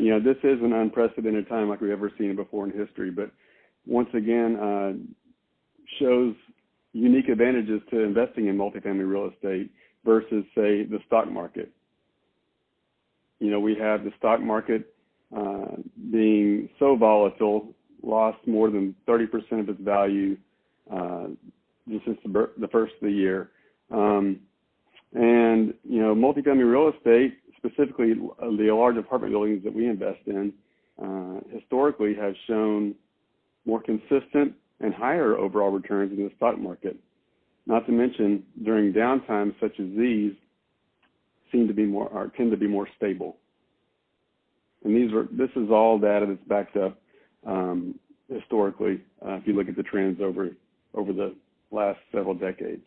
you know, this is an unprecedented time like we've ever seen before in history, but once again, uh, shows unique advantages to investing in multifamily real estate versus, say, the stock market. You know, we have the stock market uh, being so volatile, lost more than 30% of its value uh, just since the, the, first of the year. Um, and, you know, multifamily real estate, specifically the large apartment buildings that we invest in, uh, historically have shown more consistent and higher overall returns in the stock market. Not to mention, during downtimes such as these, seem to be more or tend to be more stable. And these are this is all data that's backed up um, historically. Uh, if you look at the trends over over the last several decades.